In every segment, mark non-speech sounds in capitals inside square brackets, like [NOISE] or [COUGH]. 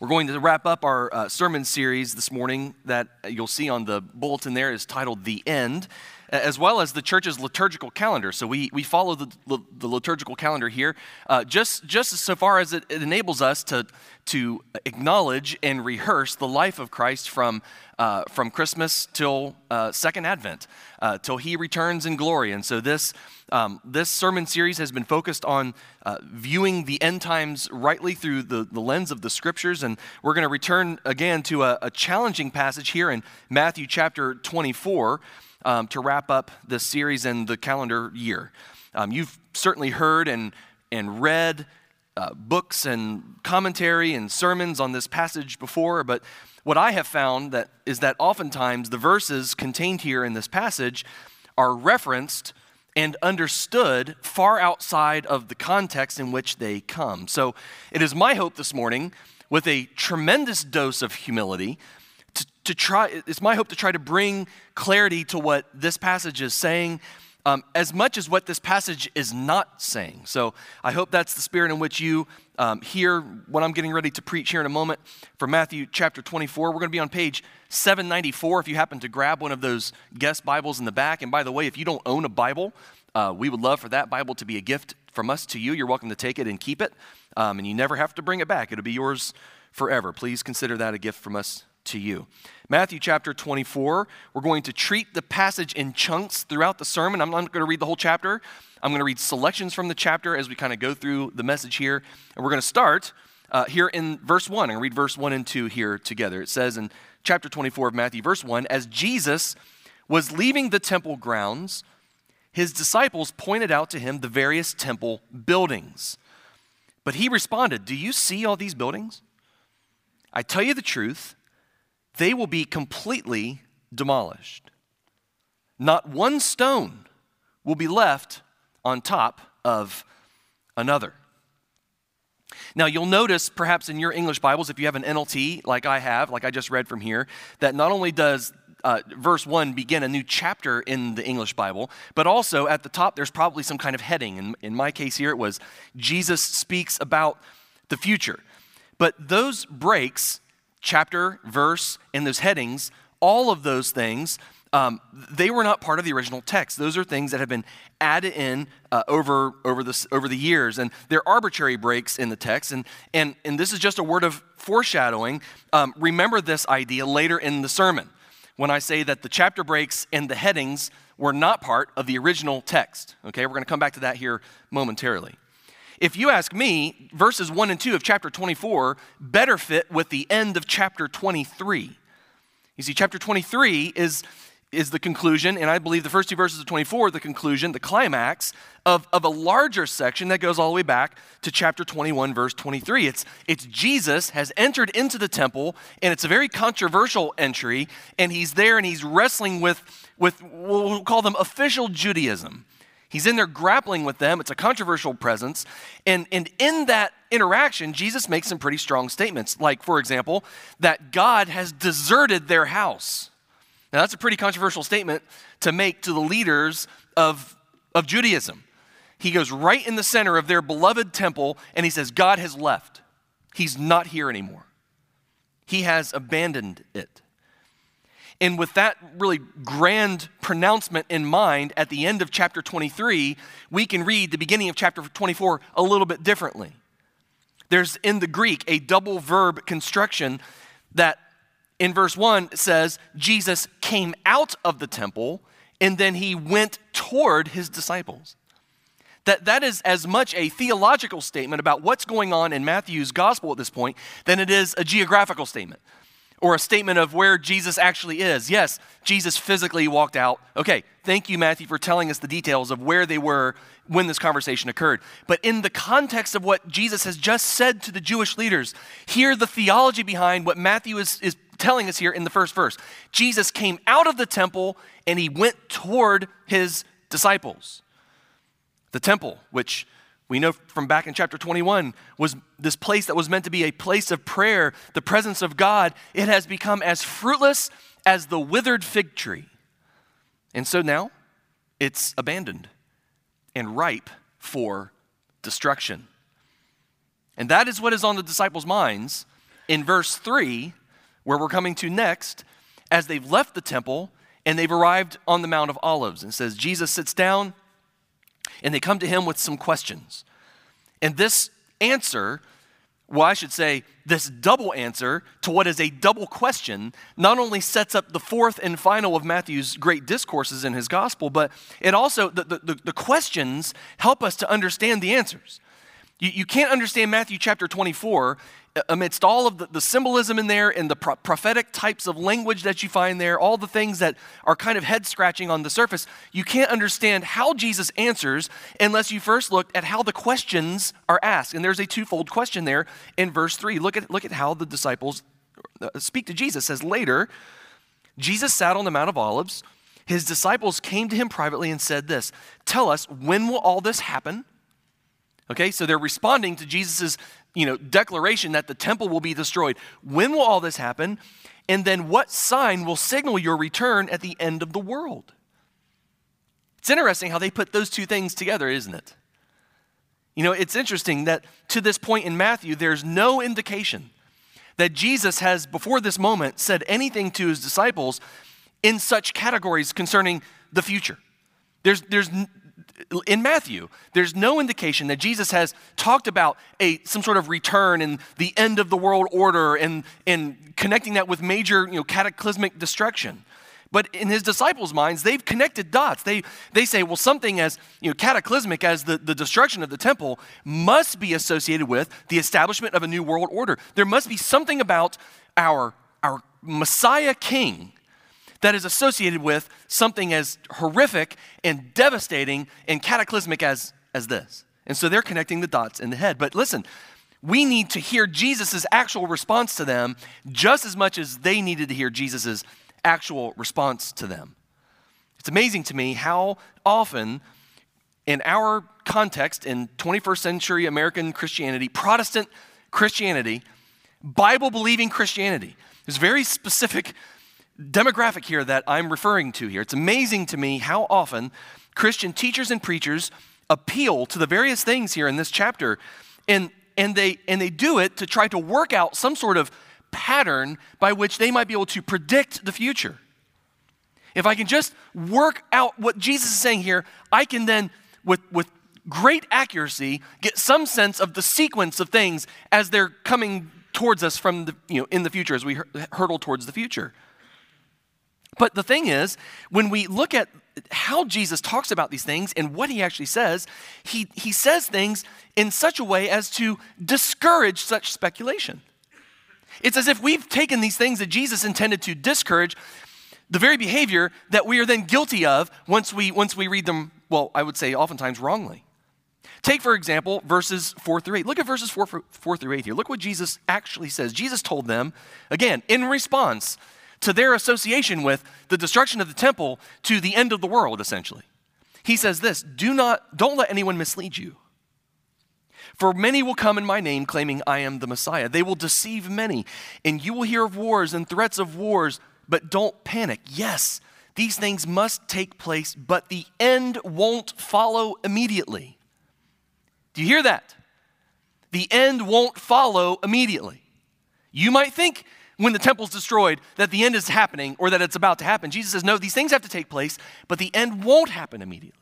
We're going to wrap up our uh, sermon series this morning that you'll see on the bulletin there is titled The End, as well as the church's liturgical calendar. So we, we follow the, the liturgical calendar here uh, just, just so far as it, it enables us to, to acknowledge and rehearse the life of Christ from, uh, from Christmas till uh, Second Advent, uh, till he returns in glory. And so this, um, this sermon series has been focused on uh, viewing the end times rightly through the, the lens of the scriptures. And we're going to return again to a, a challenging passage here in Matthew chapter 24 um, to wrap up this series and the calendar year. Um, you've certainly heard and, and read uh, books and commentary and sermons on this passage before, but what I have found that is that oftentimes the verses contained here in this passage are referenced and understood far outside of the context in which they come. So it is my hope this morning, with a tremendous dose of humility, to, try, it's my hope to try to bring clarity to what this passage is saying um, as much as what this passage is not saying. So I hope that's the spirit in which you um, hear what I'm getting ready to preach here in a moment for Matthew chapter 24. We're going to be on page 794 if you happen to grab one of those guest Bibles in the back. And by the way, if you don't own a Bible, uh, we would love for that Bible to be a gift from us to you. You're welcome to take it and keep it, um, and you never have to bring it back. It'll be yours forever. Please consider that a gift from us to you. Matthew chapter 24, we're going to treat the passage in chunks throughout the sermon. I'm not going to read the whole chapter. I'm going to read selections from the chapter as we kind of go through the message here. And we're going to start uh, here in verse 1. I'm going to read verse 1 and 2 here together. It says in chapter 24 of Matthew, verse 1 As Jesus was leaving the temple grounds, his disciples pointed out to him the various temple buildings. But he responded, Do you see all these buildings? I tell you the truth they will be completely demolished. Not one stone will be left on top of another. Now, you'll notice perhaps in your English Bibles, if you have an NLT like I have, like I just read from here, that not only does uh, verse 1 begin a new chapter in the English Bible, but also at the top there's probably some kind of heading. In, in my case here, it was Jesus speaks about the future. But those breaks chapter, verse, and those headings, all of those things, um, they were not part of the original text. Those are things that have been added in uh, over, over, the, over the years, and they're arbitrary breaks in the text. And, and, and this is just a word of foreshadowing. Um, remember this idea later in the sermon when I say that the chapter breaks and the headings were not part of the original text. Okay, we're going to come back to that here momentarily. If you ask me, verses 1 and 2 of chapter 24 better fit with the end of chapter 23. You see, chapter 23 is, is the conclusion, and I believe the first two verses of 24 the conclusion, the climax of, of a larger section that goes all the way back to chapter 21, verse 23. It's, it's Jesus has entered into the temple, and it's a very controversial entry, and he's there and he's wrestling with, with we'll call them official Judaism. He's in there grappling with them. It's a controversial presence. And, and in that interaction, Jesus makes some pretty strong statements. Like, for example, that God has deserted their house. Now, that's a pretty controversial statement to make to the leaders of, of Judaism. He goes right in the center of their beloved temple and he says, God has left. He's not here anymore. He has abandoned it. And with that really grand pronouncement in mind, at the end of chapter 23, we can read the beginning of chapter 24 a little bit differently. There's in the Greek a double verb construction that in verse 1 says, Jesus came out of the temple and then he went toward his disciples. That, that is as much a theological statement about what's going on in Matthew's gospel at this point than it is a geographical statement or a statement of where Jesus actually is. Yes, Jesus physically walked out. Okay, thank you, Matthew, for telling us the details of where they were when this conversation occurred. But in the context of what Jesus has just said to the Jewish leaders, hear the theology behind what Matthew is, is telling us here in the first verse. Jesus came out of the temple and he went toward his disciples. The temple, which we know from back in chapter 21 was this place that was meant to be a place of prayer, the presence of God. It has become as fruitless as the withered fig tree. And so now it's abandoned and ripe for destruction. And that is what is on the disciples' minds in verse 3, where we're coming to next, as they've left the temple and they've arrived on the Mount of Olives. And says, Jesus sits down and they come to him with some questions. And this answer well, I should say, this double answer to what is a double question not only sets up the fourth and final of Matthew's great discourses in his gospel, but it also, the, the, the questions help us to understand the answers. You, you can't understand Matthew chapter 24 amidst all of the, the, symbolism in there and the pro- prophetic types of language that you find there, all the things that are kind of head scratching on the surface, you can't understand how Jesus answers unless you first look at how the questions are asked. And there's a twofold question there in verse 3. Look at, look at how the disciples uh, speak to Jesus. It says later, Jesus sat on the Mount of Olives. His disciples came to him privately and said this Tell us, when will all this happen? Okay, so they're responding to Jesus' you know, declaration that the temple will be destroyed. When will all this happen? And then what sign will signal your return at the end of the world? It's interesting how they put those two things together, isn't it? You know, it's interesting that to this point in Matthew, there's no indication that Jesus has, before this moment, said anything to his disciples in such categories concerning the future. There's, there's in Matthew, there's no indication that Jesus has talked about a, some sort of return and the end of the world order and, and connecting that with major you know, cataclysmic destruction. But in his disciples' minds, they've connected dots. They, they say, well, something as you know, cataclysmic as the, the destruction of the temple must be associated with the establishment of a new world order. There must be something about our, our Messiah King that is associated with something as horrific and devastating and cataclysmic as, as this. And so they're connecting the dots in the head. But listen, we need to hear Jesus' actual response to them just as much as they needed to hear Jesus' actual response to them. It's amazing to me how often, in our context, in 21st century American Christianity, Protestant Christianity, Bible believing Christianity, there's very specific demographic here that I'm referring to here. It's amazing to me how often Christian teachers and preachers appeal to the various things here in this chapter and and they and they do it to try to work out some sort of pattern by which they might be able to predict the future. If I can just work out what Jesus is saying here, I can then with with great accuracy get some sense of the sequence of things as they're coming towards us from the you know in the future as we hurtle towards the future. But the thing is, when we look at how Jesus talks about these things and what he actually says, he, he says things in such a way as to discourage such speculation. It's as if we've taken these things that Jesus intended to discourage the very behavior that we are then guilty of once we, once we read them, well, I would say oftentimes wrongly. Take, for example, verses 4 through 8. Look at verses 4, 4 through 8 here. Look what Jesus actually says. Jesus told them, again, in response to their association with the destruction of the temple to the end of the world, essentially. He says this Do not, don't let anyone mislead you. For many will come in my name, claiming I am the Messiah. They will deceive many, and you will hear of wars and threats of wars, but don't panic. Yes, these things must take place, but the end won't follow immediately. Do you hear that? The end won't follow immediately. You might think when the temple's destroyed that the end is happening or that it's about to happen. Jesus says, no, these things have to take place, but the end won't happen immediately.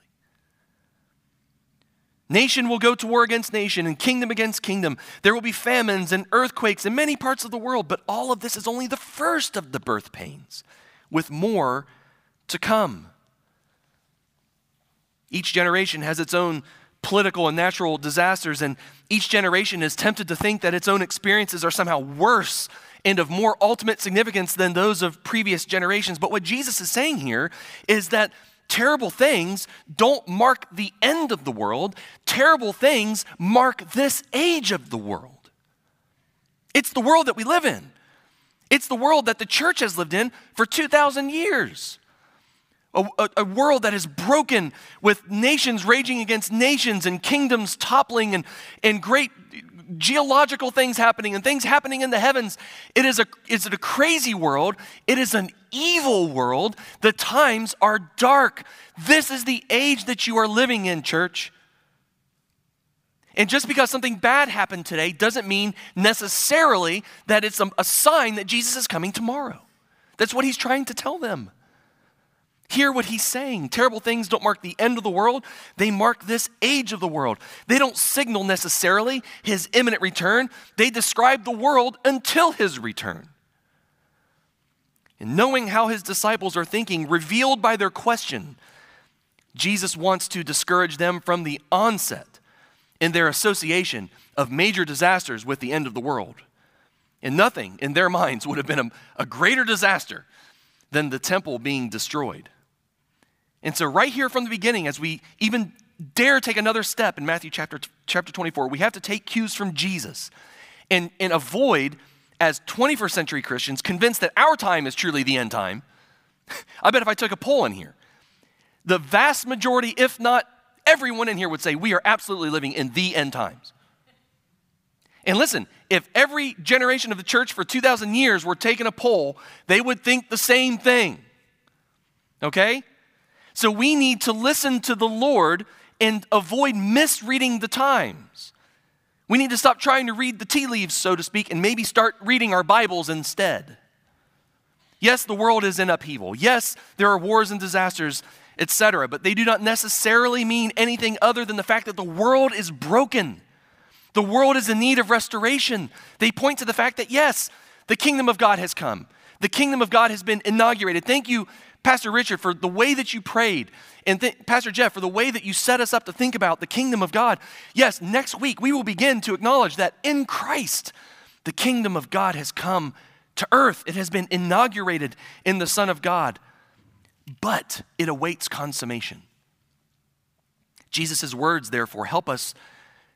Nation will go to war against nation and kingdom against kingdom. There will be famines and earthquakes in many parts of the world, but all of this is only the first of the birth pains, with more to come. Each generation has its own political and natural disasters, and each generation is tempted to think that its own experiences are somehow worse and of more ultimate significance than those of previous generations. But what Jesus is saying here is that terrible things don't mark the end of the world, terrible things mark this age of the world. It's the world that we live in, it's the world that the church has lived in for 2,000 years. A, a, world that is broken with nations raging against nations and kingdoms toppling and, and great geological things happening and things happening in the heavens. It is a, it's a crazy world. It is an evil world. The times are dark. This is the age that you are living in, church. And just because something bad happened today doesn't mean necessarily that it's a, a, sign that Jesus is coming tomorrow. That's what he's trying to tell them. Hear what he's saying. Terrible things don't mark the end of the world, they mark this age of the world. They don't signal necessarily his imminent return, they describe the world until his return. And knowing how his disciples are thinking, revealed by their question, Jesus wants to discourage them from the onset in their association of major disasters with the end of the world. And nothing in their minds would have been a, a greater disaster than the temple being destroyed. And so, right here from the beginning, as we even dare take another step in Matthew chapter, chapter 24, we have to take cues from Jesus and, and avoid, as 21st century Christians, convinced that our time is truly the end time. [LAUGHS] I bet if I took a poll in here, the vast majority, if not everyone in here, would say we are absolutely living in the end times. And listen, if every generation of the church for 2,000 years were taking a poll, they would think the same thing. Okay? So we need to listen to the Lord and avoid misreading the times. We need to stop trying to read the tea leaves, so to speak, and maybe start reading our Bibles instead. Yes, the world is in upheaval. Yes, there are wars and disasters, etc., but they do not necessarily mean anything other than the fact that the world is broken. The world is in need of restoration. They point to the fact that, yes, the kingdom of God has come. The kingdom of God has been inaugurated. Thank you, Pastor Richard, for the way that you prayed, and th- Pastor Jeff, for the way that you set us up to think about the kingdom of God. Yes, next week we will begin to acknowledge that in Christ, the kingdom of God has come to earth. It has been inaugurated in the Son of God, but it awaits consummation. Jesus' words, therefore, help us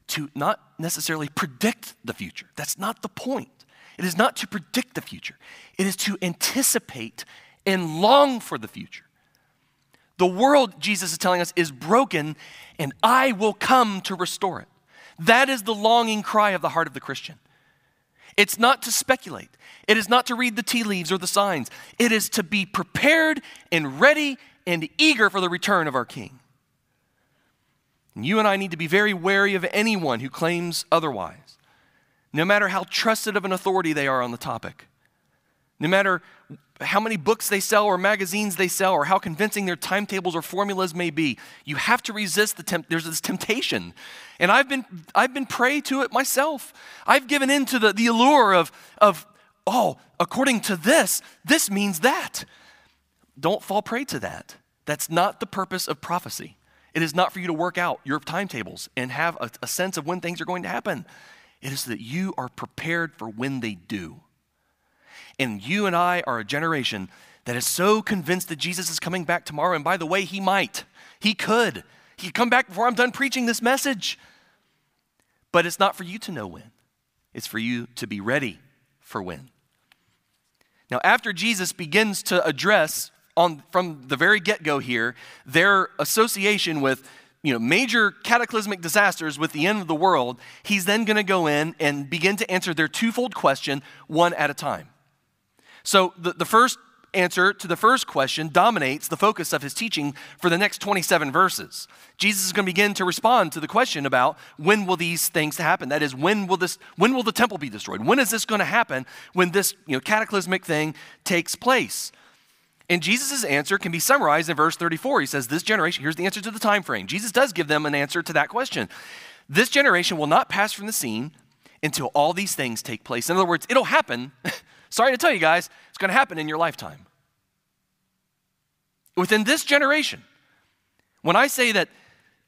to not necessarily predict the future. That's not the point. It is not to predict the future, it is to anticipate and long for the future. The world, Jesus is telling us, is broken, and I will come to restore it. That is the longing cry of the heart of the Christian. It's not to speculate, it is not to read the tea leaves or the signs. It is to be prepared and ready and eager for the return of our King. And you and I need to be very wary of anyone who claims otherwise, no matter how trusted of an authority they are on the topic, no matter how many books they sell or magazines they sell or how convincing their timetables or formulas may be you have to resist the temp- there's this temptation. And i've been i've been prey to it myself. I've given in to the, the allure of of oh according to this this means that. Don't fall prey to that. That's not the purpose of prophecy. It is not for you to work out your timetables and have a, a sense of when things are going to happen. It is that you are prepared for when they do and you and I are a generation that is so convinced that Jesus is coming back tomorrow. And by the way, he might, he could. He could come back before I'm done preaching this message. But it's not for you to know when, it's for you to be ready for when. Now, after Jesus begins to address on, from the very get go here their association with you know, major cataclysmic disasters with the end of the world, he's then going to go in and begin to answer their twofold question one at a time. So the, the first answer to the first question dominates the focus of his teaching for the next 27 verses. Jesus is going to begin to respond to the question about when will these things happen? That is, when will this when will the temple be destroyed? When is this going to happen when this you know, cataclysmic thing takes place? And Jesus' answer can be summarized in verse 34. He says, This generation, here's the answer to the time frame. Jesus does give them an answer to that question. This generation will not pass from the scene until all these things take place. In other words, it'll happen [LAUGHS] Sorry to tell you guys, it's going to happen in your lifetime. Within this generation, when I say that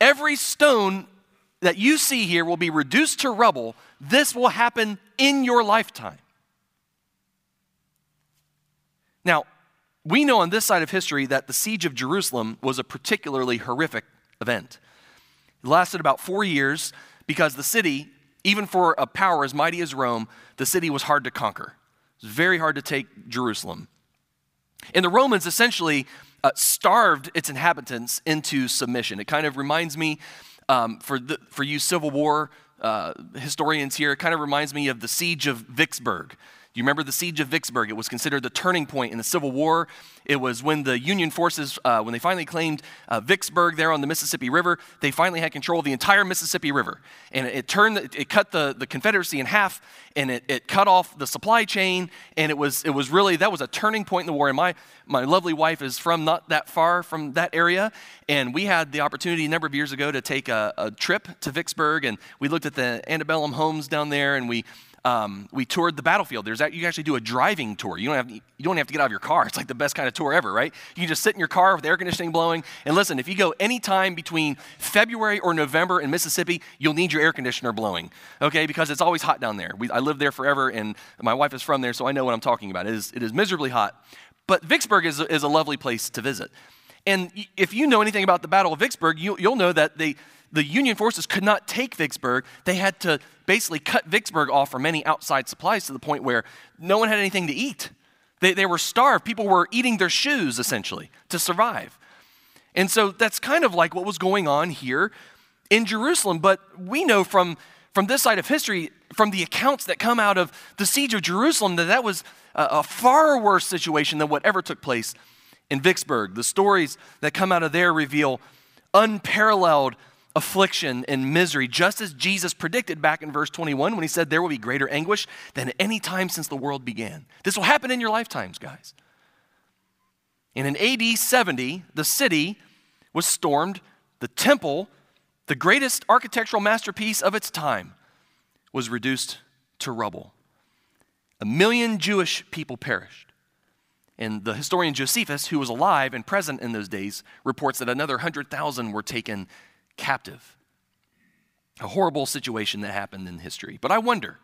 every stone that you see here will be reduced to rubble, this will happen in your lifetime. Now, we know on this side of history that the siege of Jerusalem was a particularly horrific event. It lasted about four years because the city, even for a power as mighty as Rome, the city was hard to conquer. It's very hard to take Jerusalem. And the Romans essentially uh, starved its inhabitants into submission. It kind of reminds me, um, for, the, for you Civil War uh, historians here, it kind of reminds me of the siege of Vicksburg. You remember the siege of Vicksburg? It was considered the turning point in the Civil War. It was when the Union forces, uh, when they finally claimed uh, Vicksburg there on the Mississippi River, they finally had control of the entire Mississippi River. And it, it turned, it cut the, the Confederacy in half, and it, it cut off the supply chain. And it was, it was really, that was a turning point in the war. And my, my lovely wife is from not that far from that area. And we had the opportunity a number of years ago to take a, a trip to Vicksburg, and we looked at the antebellum homes down there, and we um, we toured the battlefield. There's that, you can actually do a driving tour. You don't, have, you don't have to get out of your car. It's like the best kind of tour ever, right? You can just sit in your car with air conditioning blowing. And listen, if you go anytime between February or November in Mississippi, you'll need your air conditioner blowing, okay? Because it's always hot down there. We, I lived there forever, and my wife is from there, so I know what I'm talking about. It is, it is miserably hot. But Vicksburg is, is a lovely place to visit. And if you know anything about the Battle of Vicksburg, you, you'll know that they, the Union forces could not take Vicksburg. They had to basically cut Vicksburg off from any outside supplies to the point where no one had anything to eat. They, they were starved. People were eating their shoes, essentially, to survive. And so that's kind of like what was going on here in Jerusalem. But we know from, from this side of history, from the accounts that come out of the siege of Jerusalem, that that was a, a far worse situation than whatever took place in Vicksburg. The stories that come out of there reveal unparalleled affliction and misery, just as Jesus predicted back in verse 21 when he said, There will be greater anguish than any time since the world began. This will happen in your lifetimes, guys. And in AD 70, the city was stormed, the temple, the greatest architectural masterpiece of its time, was reduced to rubble. A million Jewish people perished. And the historian Josephus, who was alive and present in those days, reports that another 100,000 were taken captive. A horrible situation that happened in history. But I wonder,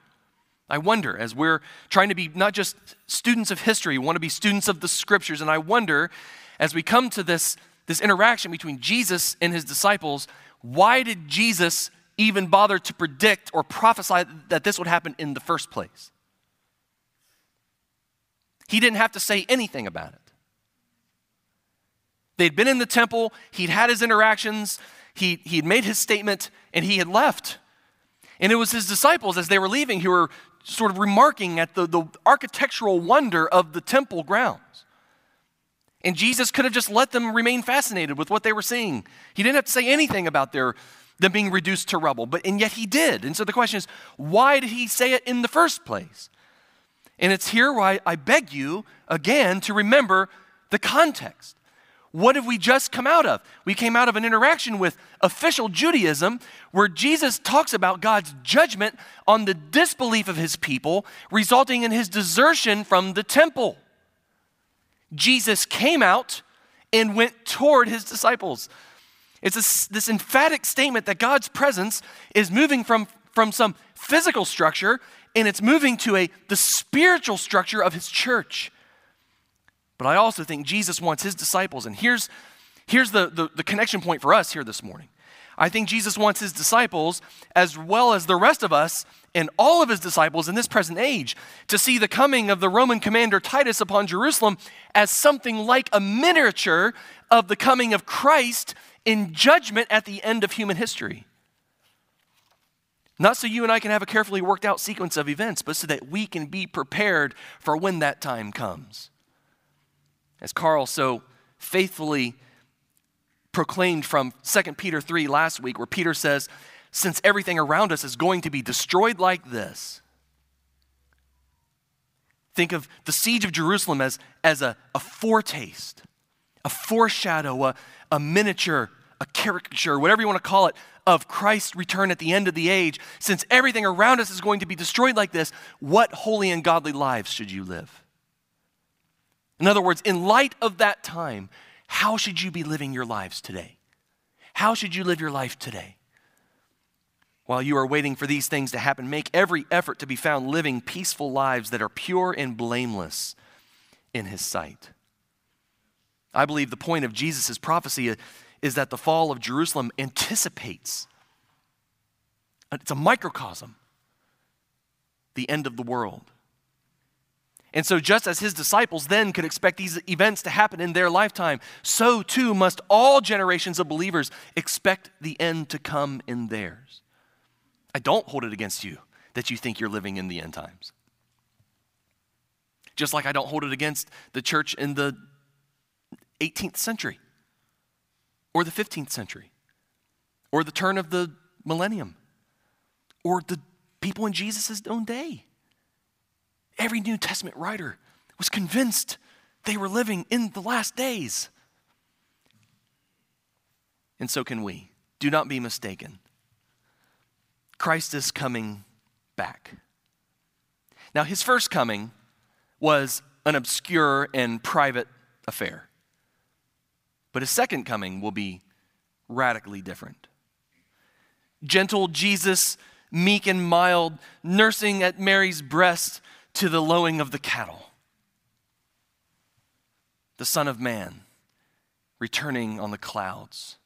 I wonder, as we're trying to be not just students of history, we want to be students of the scriptures, and I wonder, as we come to this, this interaction between Jesus and his disciples, why did Jesus even bother to predict or prophesy that this would happen in the first place? He didn't have to say anything about it. They'd been in the temple, he'd had his interactions, he, he had made his statement and he had left. And it was his disciples, as they were leaving, who were sort of remarking at the, the architectural wonder of the temple grounds. And Jesus could have just let them remain fascinated with what they were seeing. He didn't have to say anything about their, them being reduced to rubble, but and yet he did. And so the question is, why did he say it in the first place? And it's here why I beg you again to remember the context. What have we just come out of? We came out of an interaction with official Judaism where Jesus talks about God's judgment on the disbelief of his people, resulting in his desertion from the temple. Jesus came out and went toward his disciples. It's a, this emphatic statement that God's presence is moving from, from some physical structure and it's moving to a, the spiritual structure of his church. But I also think Jesus wants his disciples, and here's, here's the, the, the connection point for us here this morning. I think Jesus wants his disciples, as well as the rest of us and all of his disciples in this present age, to see the coming of the Roman commander Titus upon Jerusalem as something like a miniature of the coming of Christ in judgment at the end of human history. Not so you and I can have a carefully worked out sequence of events, but so that we can be prepared for when that time comes. As Carl so faithfully proclaimed from 2 Peter 3 last week, where Peter says, Since everything around us is going to be destroyed like this, think of the siege of Jerusalem as, as a, a foretaste, a foreshadow, a, a miniature, a caricature, whatever you want to call it, of Christ's return at the end of the age. Since everything around us is going to be destroyed like this, what holy and godly lives should you live? In other words, in light of that time, how should you be living your lives today? How should you live your life today? While you are waiting for these things to happen, make every effort to be found living peaceful lives that are pure and blameless in His sight. I believe the point of Jesus' prophecy is that the fall of Jerusalem anticipates, it's a microcosm, the end of the world. And so, just as his disciples then could expect these events to happen in their lifetime, so too must all generations of believers expect the end to come in theirs. I don't hold it against you that you think you're living in the end times. just like I don't hold it against the church in the 18th century or the 15th century or the turn of the millennium or the people in Jesus' own day. Every New Testament writer was convinced they were living in the last days. And so can we. Do not be mistaken. Christ is coming back. Now, his first coming was an obscure and private affair. But his second coming will be radically different. Gentle Jesus, meek and mild, nursing at Mary's breast to the lowing of the cattle. The Son of Man returning on the clouds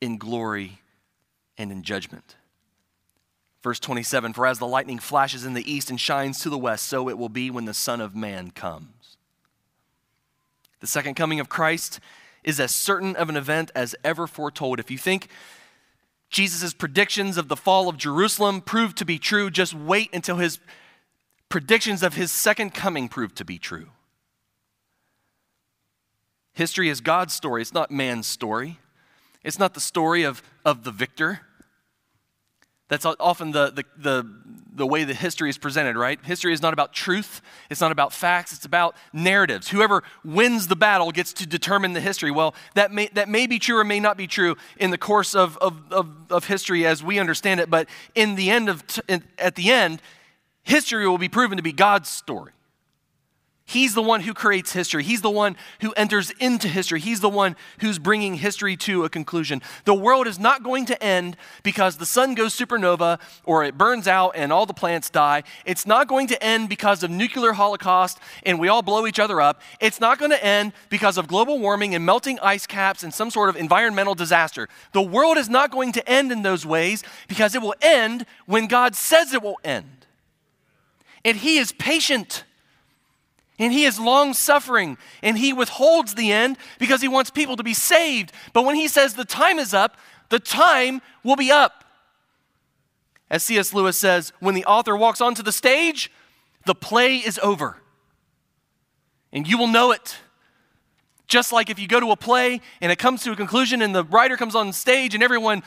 in glory and in judgment. Verse 27 For as the lightning flashes in the east and shines to the west, so it will be when the Son of Man comes. The second coming of Christ is as certain of an event as ever foretold. If you think Jesus' predictions of the fall of Jerusalem proved to be true, just wait until his predictions of his second coming proved to be true. History is God's story, it's not man's story. It's not the story of, of the victor. That's often the, the, the, the way the history is presented, right? History is not about truth, it's not about facts, it's about narratives. Whoever wins the battle gets to determine the history. Well, that may, that may be true or may not be true in the course of, of, of, of history as we understand it, but in the end of, t- at the end, history will be proven to be God's story. He's the one who creates history. He's the one who enters into history. He's the one who's bringing history to a conclusion. The world is not going to end because the sun goes supernova or it burns out and all the plants die. It's not going to end because of nuclear holocaust and we all blow each other up. It's not going to end because of global warming and melting ice caps and some sort of environmental disaster. The world is not going to end in those ways because it will end when God says it will end. And He is patient. And he is long suffering and he withholds the end because he wants people to be saved. But when he says the time is up, the time will be up. As C.S. Lewis says, when the author walks onto the stage, the play is over. And you will know it. Just like if you go to a play and it comes to a conclusion and the writer comes on stage and everyone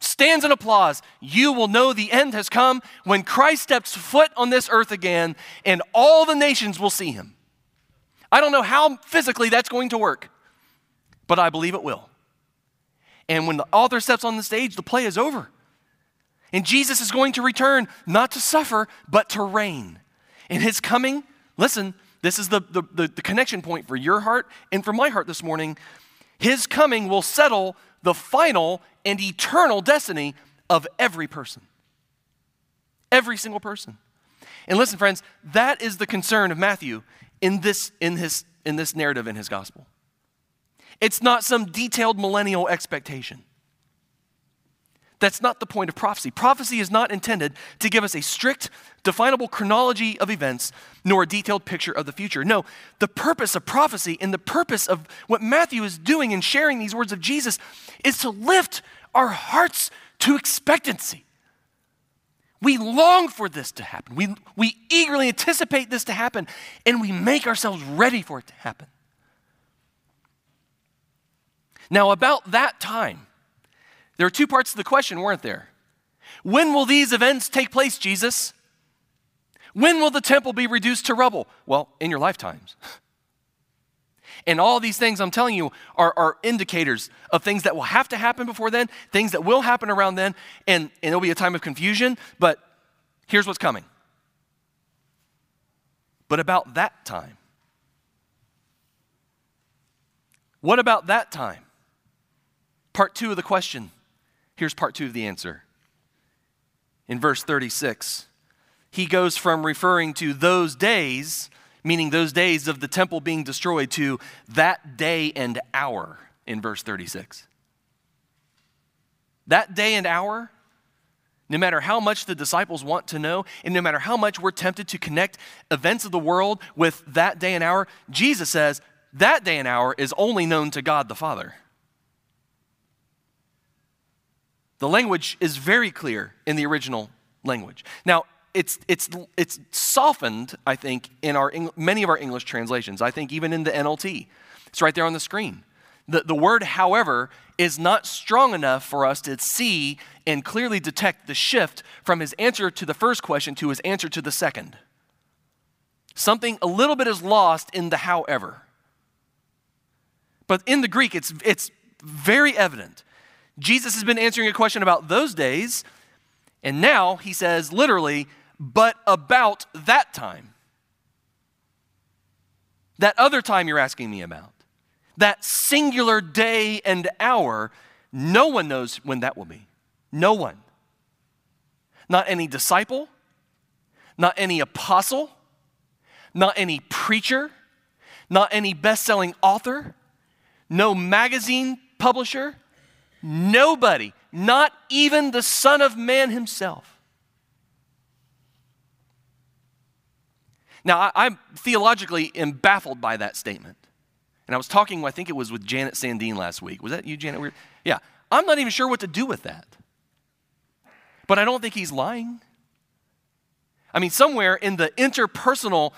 stands in applause, you will know the end has come when Christ steps foot on this earth again and all the nations will see him. I don't know how physically that's going to work, but I believe it will. And when the author steps on the stage, the play is over. And Jesus is going to return not to suffer, but to reign. And his coming, listen, this is the, the, the, the connection point for your heart and for my heart this morning. His coming will settle the final and eternal destiny of every person. Every single person. And listen, friends, that is the concern of Matthew in this, in his, in this narrative in his gospel. It's not some detailed millennial expectation. That's not the point of prophecy. Prophecy is not intended to give us a strict, definable chronology of events, nor a detailed picture of the future. No, the purpose of prophecy and the purpose of what Matthew is doing in sharing these words of Jesus is to lift our hearts to expectancy. We long for this to happen. We, we eagerly anticipate this to happen, and we make ourselves ready for it to happen. Now, about that time, there are two parts to the question, weren't there? When will these events take place, Jesus? When will the temple be reduced to rubble? Well, in your lifetimes. [LAUGHS] And all these things I'm telling you are, are, indicators of things that will have to happen before then, things that will happen around then, and, and it'll be a time of confusion, but here's what's coming. But about that time, what about that time? Part two of the question Here's part two of the answer. In verse 36, he goes from referring to those days, meaning those days of the temple being destroyed, to that day and hour in verse 36. That day and hour, no matter how much the disciples want to know, and no matter how much we're tempted to connect events of the world with that day and hour, Jesus says that day and hour is only known to God the Father. The language is very clear in the original language. Now, it's, it's, it's softened, I think, in our, many of our English translations. I think even in the NLT, it's right there on the screen. The, the word, however, is not strong enough for us to see and clearly detect the shift from his answer to the first question to his answer to the second. Something a little bit is lost in the however. But in the Greek, it's, it's very evident. Jesus has been answering a question about those days, and now he says literally, but about that time. That other time you're asking me about. That singular day and hour, no one knows when that will be. No one. Not any disciple, not any apostle, not any preacher, not any best selling author, no magazine publisher, nobody, not even the Son of Man himself. Now, I, I theologically am baffled by that statement. And I was talking, I think it was with Janet Sandine last week. Was that you, Janet? Yeah. I'm not even sure what to do with that. But I don't think he's lying. I mean, somewhere in the interpersonal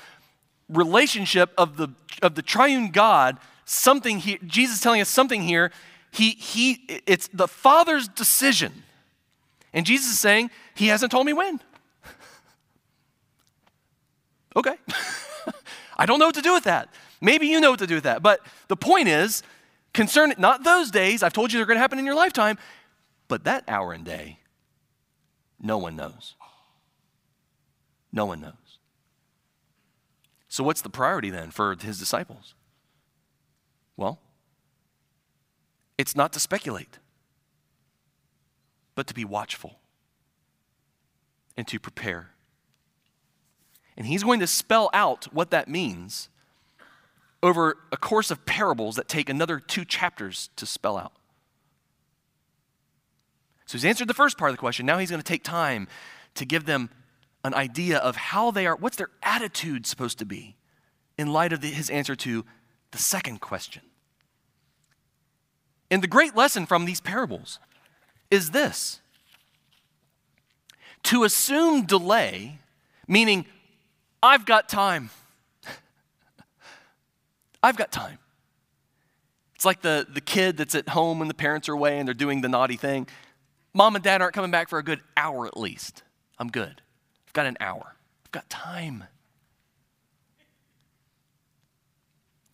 relationship of the, of the triune God, something here, Jesus is telling us something here. He, he, it's the Father's decision. And Jesus is saying, He hasn't told me when. [LAUGHS] okay. [LAUGHS] I don't know what to do with that. Maybe you know what to do with that. But the point is, concern not those days, I've told you they're going to happen in your lifetime, but that hour and day, no one knows. No one knows. So, what's the priority then for his disciples? Well, it's not to speculate, but to be watchful and to prepare. And he's going to spell out what that means over a course of parables that take another two chapters to spell out. So he's answered the first part of the question. Now he's going to take time to give them an idea of how they are, what's their attitude supposed to be in light of the, his answer to the second question. And the great lesson from these parables is this to assume delay, meaning, I've got time. [LAUGHS] I've got time. It's like the, the kid that's at home when the parents are away and they're doing the naughty thing. Mom and dad aren't coming back for a good hour at least. I'm good. I've got an hour. I've got time.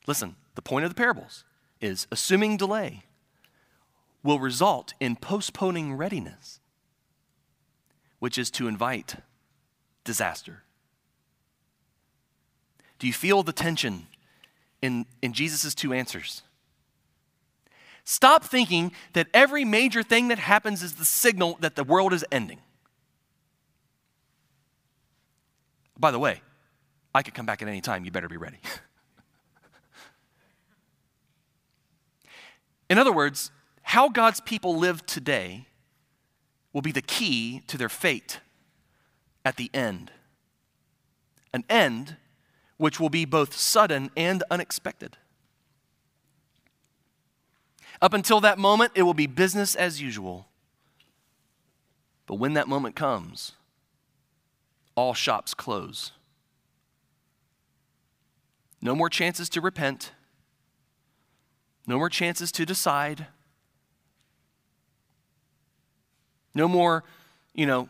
Listen, the point of the parables is assuming delay will result in postponing readiness, which is to invite disaster. Do you feel the tension in, in Jesus' two answers? Stop thinking that every major thing that happens is the signal that the world is ending. By the way, I could come back at any time. You better be ready. [LAUGHS] In other words, how God's people live today will be the key to their fate at the end. An end which will be both sudden and unexpected. Up until that moment, it will be business as usual. But when that moment comes, all shops close. No more chances to repent. No more chances to decide. No more, you know,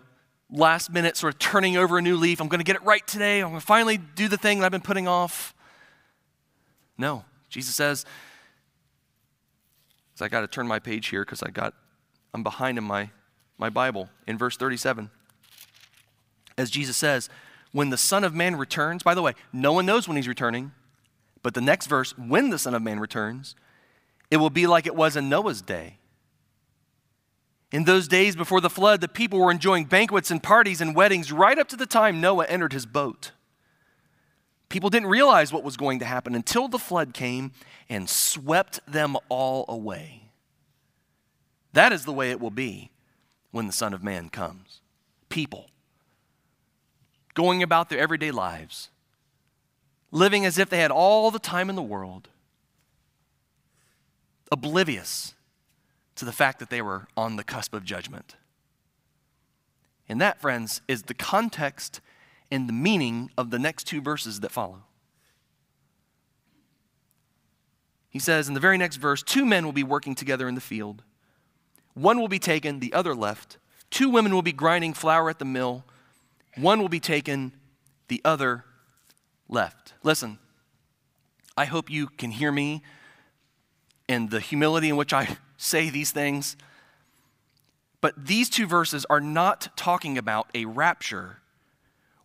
last minute sort of turning over a new leaf. I'm going to get it right today. I'm going to finally do the thing that I've been putting off. No. Jesus says, so I got to turn my page here because I got I'm behind in my, my Bible in verse 37 as Jesus says, when the Son of Man returns, by the way, no one knows when he's returning, but the next verse, when the Son of Man returns, it will be like it was in Noah's day. In those days before the flood, the people were enjoying banquets and parties and weddings right up to the time Noah entered his boat. People didn't realize what was going to happen until the flood came and swept them all away. That is the way it will be when the Son of Man comes. People going about their everyday lives, living as if they had all the time in the world, oblivious to the fact that they were on the cusp of judgment. And that, friends, is the context and the meaning of the next two verses that follow. He says in the very next verse, two men will be working together in the field. One will be taken, the other left. Two women will be grinding flour at the mill. One will be taken, the other left. Listen, I hope you can hear me and the humility in which I say these things. But these two verses are not talking about a rapture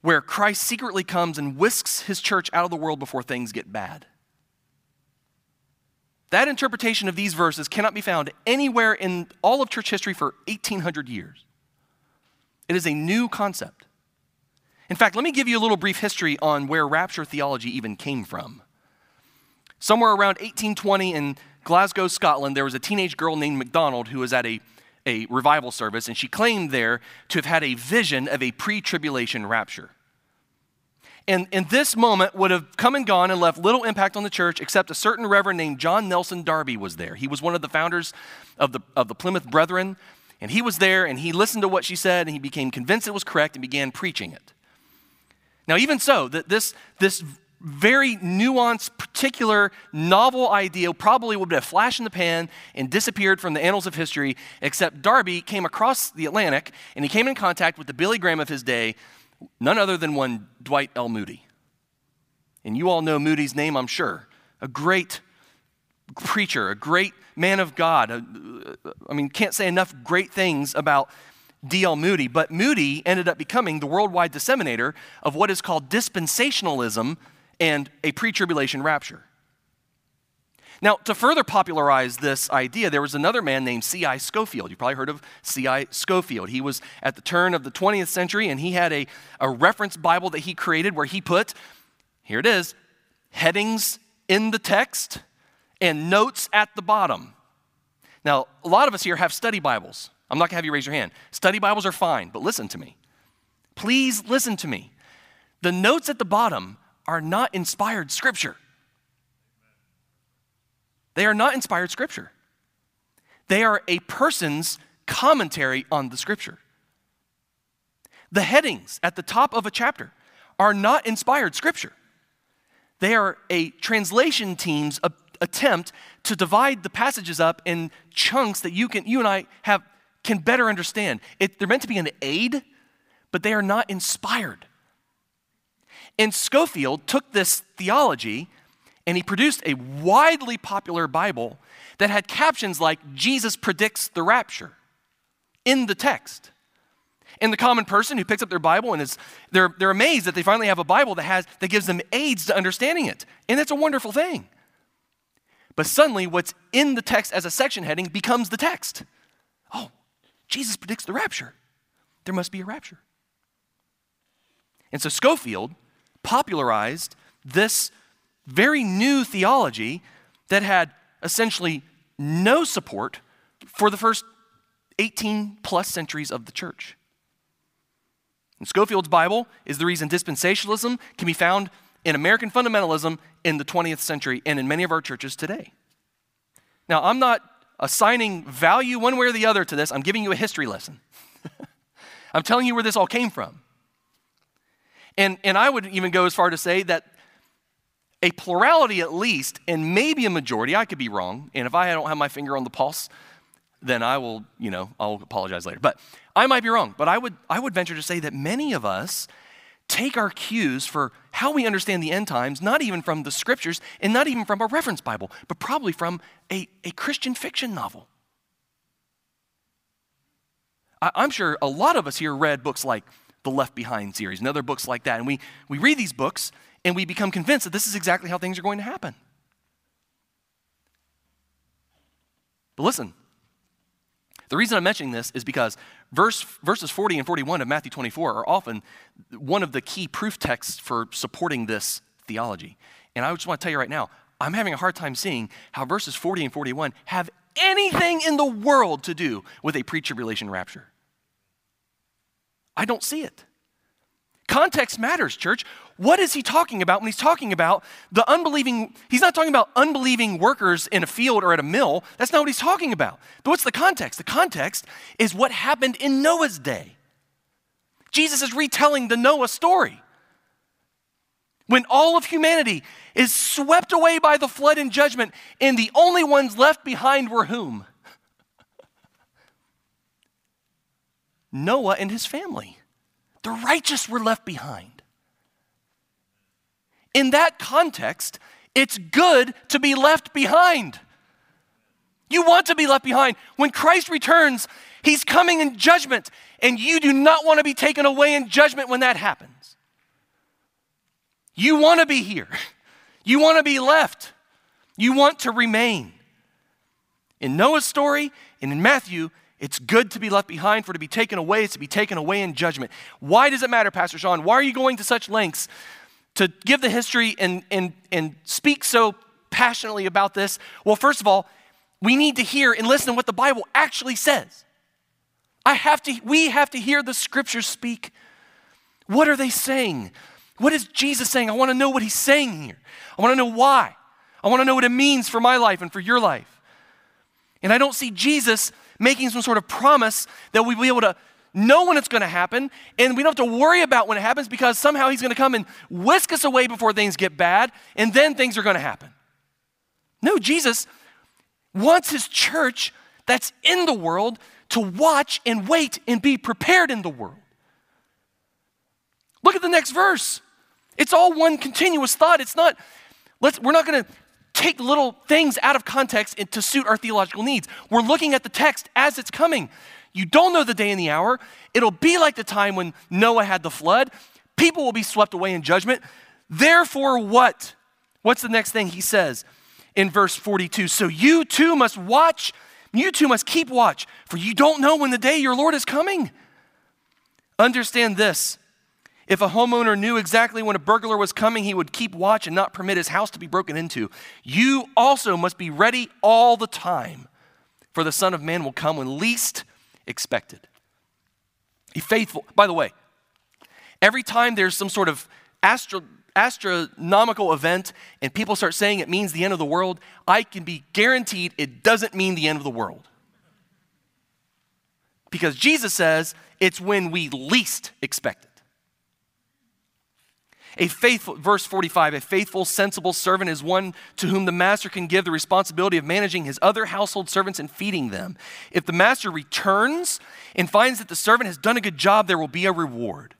where Christ secretly comes and whisks his church out of the world before things get bad. That interpretation of these verses cannot be found anywhere in all of church history for 1800 years. It is a new concept. In fact, let me give you a little brief history on where rapture theology even came from. Somewhere around 1820 in Glasgow, Scotland, there was a teenage girl named McDonald who was at a, a revival service, and she claimed there to have had a vision of a pre tribulation rapture. And, and this moment would have come and gone and left little impact on the church, except a certain reverend named John Nelson Darby was there. He was one of the founders of the, of the Plymouth Brethren, and he was there and he listened to what she said and he became convinced it was correct and began preaching it. Now, even so, that this, this very nuanced, particular, novel idea probably would have flashed in the pan and disappeared from the annals of history, except Darby came across the Atlantic and he came in contact with the Billy Graham of his day, none other than one Dwight L. Moody. And you all know Moody's name, I'm sure. A great preacher, a great man of God. Uh, I mean, can't say enough great things about D.L. Moody, but Moody ended up becoming the worldwide disseminator of what is called dispensationalism and a pre tribulation rapture. Now, to further popularize this idea, there was another man named C.I. Scofield. You've probably heard of C.I. Scofield. He was at the turn of the 20th century, and he had a, a reference Bible that he created where he put, here it is, headings in the text and notes at the bottom. Now, a lot of us here have study Bibles. I'm not going to have you raise your hand. Study Bibles are fine, but listen to me. Please listen to me. The notes at the bottom are not inspired scripture. They are not inspired scripture. They are a person's commentary on the scripture. The headings at the top of a chapter are not inspired scripture. They are a translation team's attempt to divide the passages up in chunks that you can you and I have can better understand. It, they're meant to be an aid, but they are not inspired. And Scofield took this theology and he produced a widely popular Bible that had captions like Jesus predicts the rapture in the text. And the common person who picks up their Bible and is they're, they're amazed that they finally have a Bible that has that gives them aids to understanding it. And it's a wonderful thing. But suddenly what's in the text as a section heading becomes the text. Oh, Jesus predicts the rapture. There must be a rapture. And so Scofield popularized this very new theology that had essentially no support for the first 18 plus centuries of the church. And Scofield's Bible is the reason dispensationalism can be found in American fundamentalism in the 20th century and in many of our churches today. Now, I'm not assigning value one way or the other to this, I'm giving you a history lesson. [LAUGHS] I'm telling you where this all came from. And, and I would even go as far to say that a plurality at least, and maybe a majority, I could be wrong, and if I don't have my finger on the pulse, then I will, you know, I'll apologize later. But I might be wrong, but I would, I would venture to say that many of us take our cues for how we understand the end times, not even from the scriptures and not even from a reference Bible, but probably from a, a Christian fiction novel. I, I'm sure a lot of us here read books like the Left Behind series and other books like that. And we, we read these books and we become convinced that this is exactly how things are going to happen. But listen, the reason I'm mentioning this is because verse, verses 40 and 41 of Matthew 24 are often one of the key proof texts for supporting this theology. And I just want to tell you right now, I'm having a hard time seeing how verses 40 and 41 have anything in the world to do with a pre tribulation rapture. I don't see it. Context matters, church. What is he talking about when he's talking about the unbelieving? He's not talking about unbelieving workers in a field or at a mill. That's not what he's talking about. But what's the context? The context is what happened in Noah's day. Jesus is retelling the Noah story. When all of humanity is swept away by the flood and judgment, and the only ones left behind were whom? Noah and his family. The righteous were left behind. In that context, it's good to be left behind. You want to be left behind. When Christ returns, he's coming in judgment, and you do not want to be taken away in judgment when that happens. You want to be here. [LAUGHS] You want to be left. You want to remain. In Noah's story and in Matthew, it's good to be left behind, for to be taken away is to be taken away in judgment. Why does it matter, Pastor Sean? Why are you going to such lengths to give the history and, and, and speak so passionately about this? Well, first of all, we need to hear and listen to what the Bible actually says. I have to, we have to hear the scriptures speak. What are they saying? What is Jesus saying? I want to know what he's saying here. I want to know why. I want to know what it means for my life and for your life. And I don't see Jesus making some sort of promise that we'll be able to know when it's going to happen, and we don't have to worry about when it happens because somehow He's going to come and whisk us away before things get bad, and then things are going to happen. No, Jesus wants His church that's in the world to watch and wait and be prepared in the world. Look at the next verse. It's all one continuous thought. It's not, let's, we're not going to take little things out of context to suit our theological needs. We're looking at the text as it's coming. You don't know the day and the hour. It'll be like the time when Noah had the flood. People will be swept away in judgment. Therefore, what? What's the next thing he says in verse 42? So you too must watch, you too must keep watch, for you don't know when the day your Lord is coming. Understand this if a homeowner knew exactly when a burglar was coming, he would keep watch and not permit his house to be broken into. You also must be ready all the time, for the Son of Man will come when least expected. Be faithful. By the way, every time there's some sort of astro, astronomical event and people start saying it means the end of the world, I can be guaranteed it doesn't mean the end of the world. Because Jesus says it's when we least expect it. A faithful, verse 45, a faithful, sensible servant is one to whom the master can give the responsibility of managing his other household servants and feeding them. If the master returns and finds that the servant has done a good job, there will be a reward.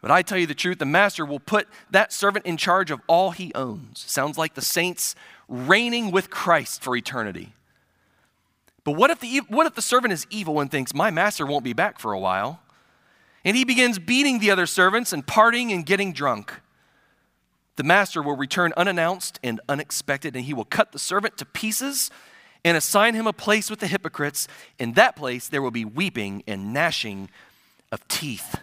But I tell you the truth, the master will put that servant in charge of all he owns. Sounds like the saints reigning with Christ for eternity. But what if the, what if the servant is evil and thinks, my master won't be back for a while? And he begins beating the other servants and partying and getting drunk. The master will return unannounced and unexpected, and he will cut the servant to pieces and assign him a place with the hypocrites. In that place, there will be weeping and gnashing of teeth.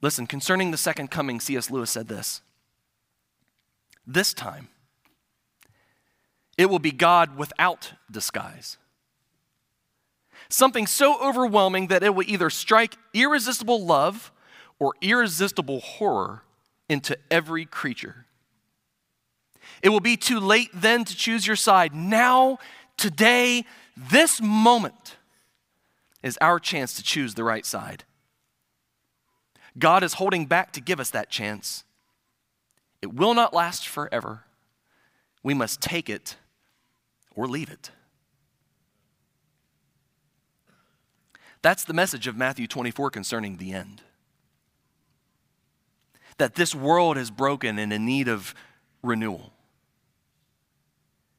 Listen, concerning the second coming, C.S. Lewis said this. This time, it will be God without disguise. Something so overwhelming that it will either strike irresistible love or irresistible horror into every creature. It will be too late then to choose your side. Now, today, this moment is our chance to choose the right side. God is holding back to give us that chance. It will not last forever. We must take it or leave it. That's the message of Matthew 24 concerning the end. That this world is broken and in need of renewal.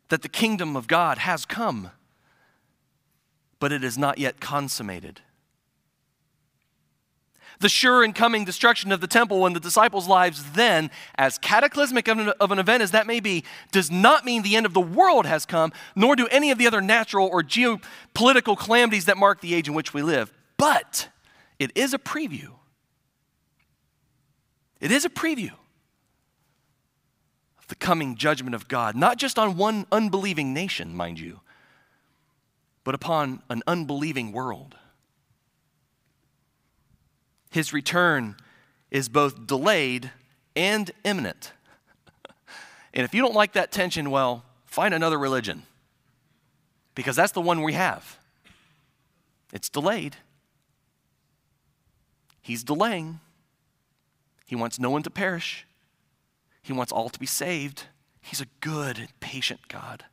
That the kingdom of God has come, but it is not yet consummated the sure and coming destruction of the temple and the disciples' lives then, as cataclysmic of an, event as that may be, does not mean the end of the world has come, nor do any of the other natural or geopolitical calamities that mark the age in which we live. But it is a preview. It is a preview of the coming judgment of God, not just on one unbelieving nation, mind you, but upon an unbelieving world. His return is both delayed and imminent. [LAUGHS] and if you don't like that tension, well, find another religion. because that's the one we have. It's delayed. He's delaying. He wants no one to perish, He wants all to be saved. He's a good and patient God.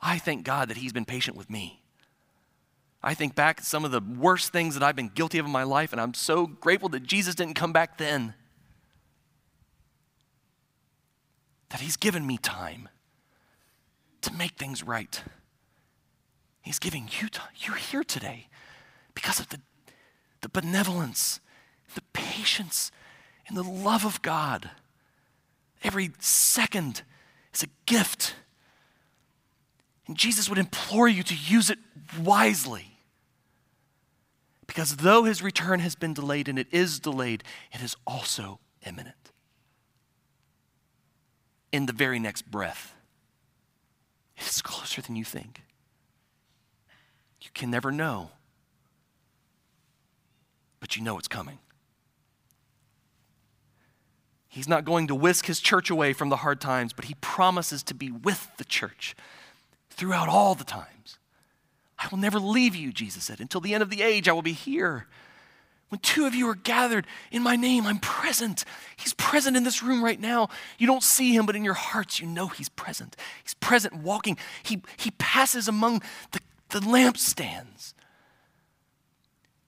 I thank God that He's been patient with me. I think back at some of the worst things that I've been guilty of in my life, and I'm so grateful that Jesus didn't come back then. That He's given me time to make things right. He's giving you time. You're here today because of the, the benevolence, the patience, and the love of God. Every second is a gift. And Jesus would implore you to use it wisely. Because though his return has been delayed, and it is delayed, it is also imminent. In the very next breath, it is closer than you think. You can never know, but you know it's coming. He's not going to whisk his church away from the hard times, but he promises to be with the church throughout all the times. I will never leave you, Jesus said. Until the end of the age, I will be here. When two of you are gathered in my name, I'm present. He's present in this room right now. You don't see him, but in your hearts, you know he's present. He's present walking. He, he passes among the, the lampstands.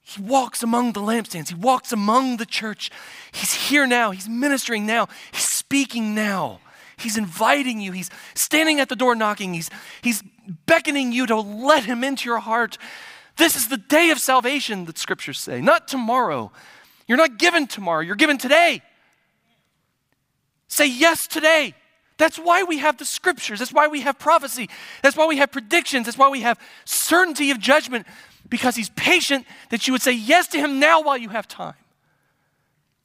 He walks among the lampstands. He walks among the church. He's here now. He's ministering now. He's speaking now. He's inviting you. He's standing at the door knocking. He's, he's beckoning you to let him into your heart. This is the day of salvation that scriptures say, not tomorrow. You're not given tomorrow, you're given today. Say yes today. That's why we have the scriptures. That's why we have prophecy. That's why we have predictions. That's why we have certainty of judgment because he's patient that you would say yes to him now while you have time.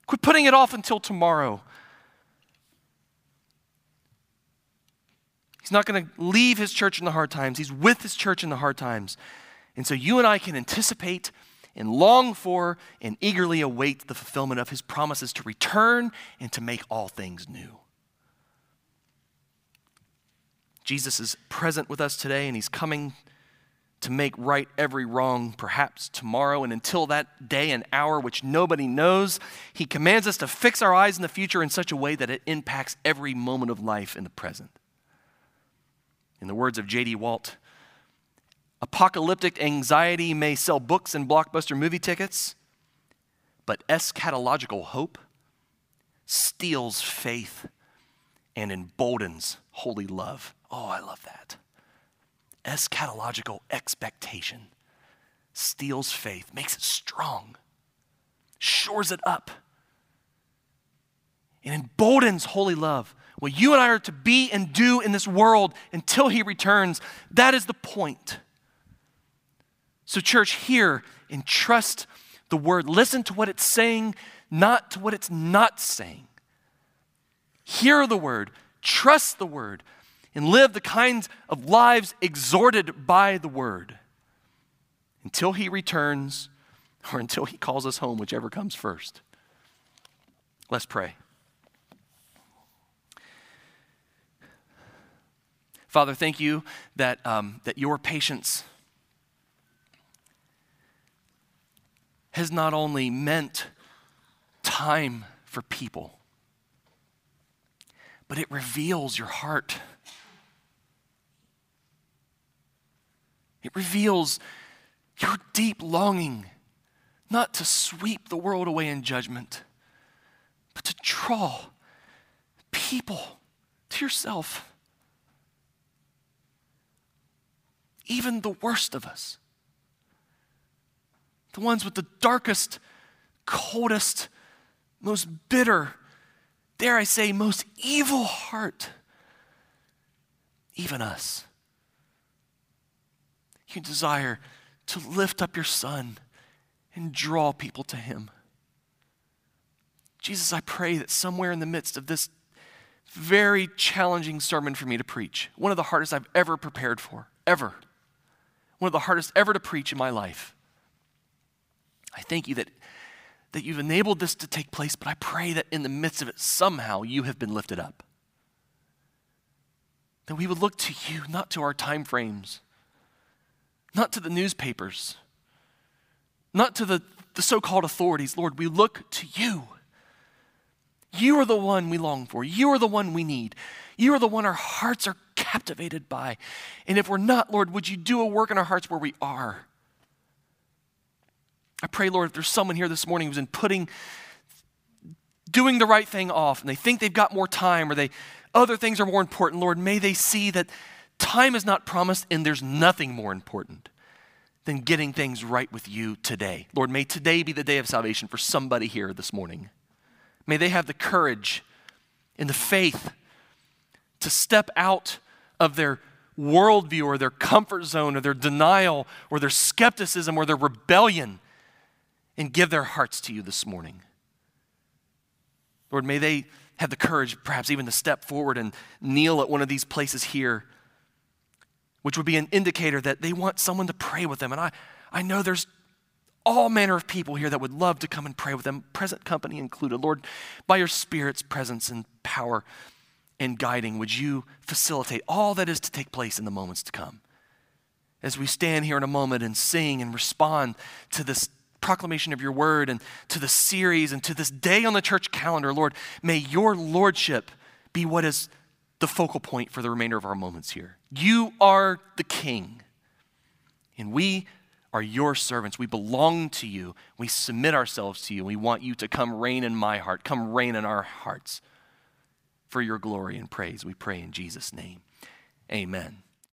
Quit putting it off until tomorrow. He's not going to leave his church in the hard times. He's with his church in the hard times. And so you and I can anticipate and long for and eagerly await the fulfillment of his promises to return and to make all things new. Jesus is present with us today and he's coming to make right every wrong, perhaps tomorrow. And until that day and hour, which nobody knows, He commands us to fix our eyes in the future in such a way that it impacts every moment of life in the present. In the words of J.D. Walt, apocalyptic anxiety may sell books and blockbuster movie tickets, but eschatological hope steels faith and emboldens holy love. Oh, I love that eschatological expectation steels faith, makes it strong, shores it up, and emboldens holy love. What you and I are to be and do in this world until He returns, that is the point. So, church, hear and trust the word. Listen to what it's saying, not to what it's not saying. Hear the word, trust the word, and live the kinds of lives exhorted by the word until he returns or until he calls us home, whichever comes first. Let's pray. Father, thank you that, um, that your patience has not only meant time for people, but it reveals your heart It reveals your deep longing not to sweep the world away in judgment, but to draw people to yourself. Even the worst of us, the ones with the darkest, coldest, most bitter, dare I say, most evil heart, even us. You desire to lift up your son and draw people to him. Jesus, I pray that somewhere in the midst of this very challenging sermon for me to preach, one of the hardest I've ever prepared for, ever, one of the hardest ever to preach in my life, I thank you that, that you've enabled this to take place, but I pray that in the midst of it, somehow you have been lifted up. That we would look to you, not to our time frames not to the newspapers, not to the, the so called authorities. Lord, we look to you. You are the one we long for. You are the one we need. You are the one our hearts are captivated by. And if we're not, Lord, would you do a work in our hearts where we are? I pray, Lord, if there's someone here this morning who's been putting, doing the right thing off, and they think they've got more time or they, other things are more important, Lord, may they see that time is not promised and there's nothing more important than getting things right with you today. Lord, may today be the day of salvation for somebody here this morning. May they have the courage and the faith to step out of their worldview or their comfort zone or their denial or their skepticism or their rebellion and give their hearts to you this morning. Lord, may they have the courage, perhaps even to step forward and kneel at one of these places here, which would be an indicator that they want someone to pray with them. And I, I know there's all manner of people here that would love to come and pray with them, present company included. Lord, by your Spirit's presence and power and guiding, would you facilitate all that is to take place in the moments to come? As we stand here in a moment and sing and respond to this proclamation of your word and to the series and to this day on the church calendar, Lord, may your lordship be what is the focal point for the remainder of our moments here. You are the king, and we are your servants. We belong to you. We submit ourselves to you. We want you to come reign in my heart, come reign in our hearts for your glory and praise. We pray in Jesus' name. Amen.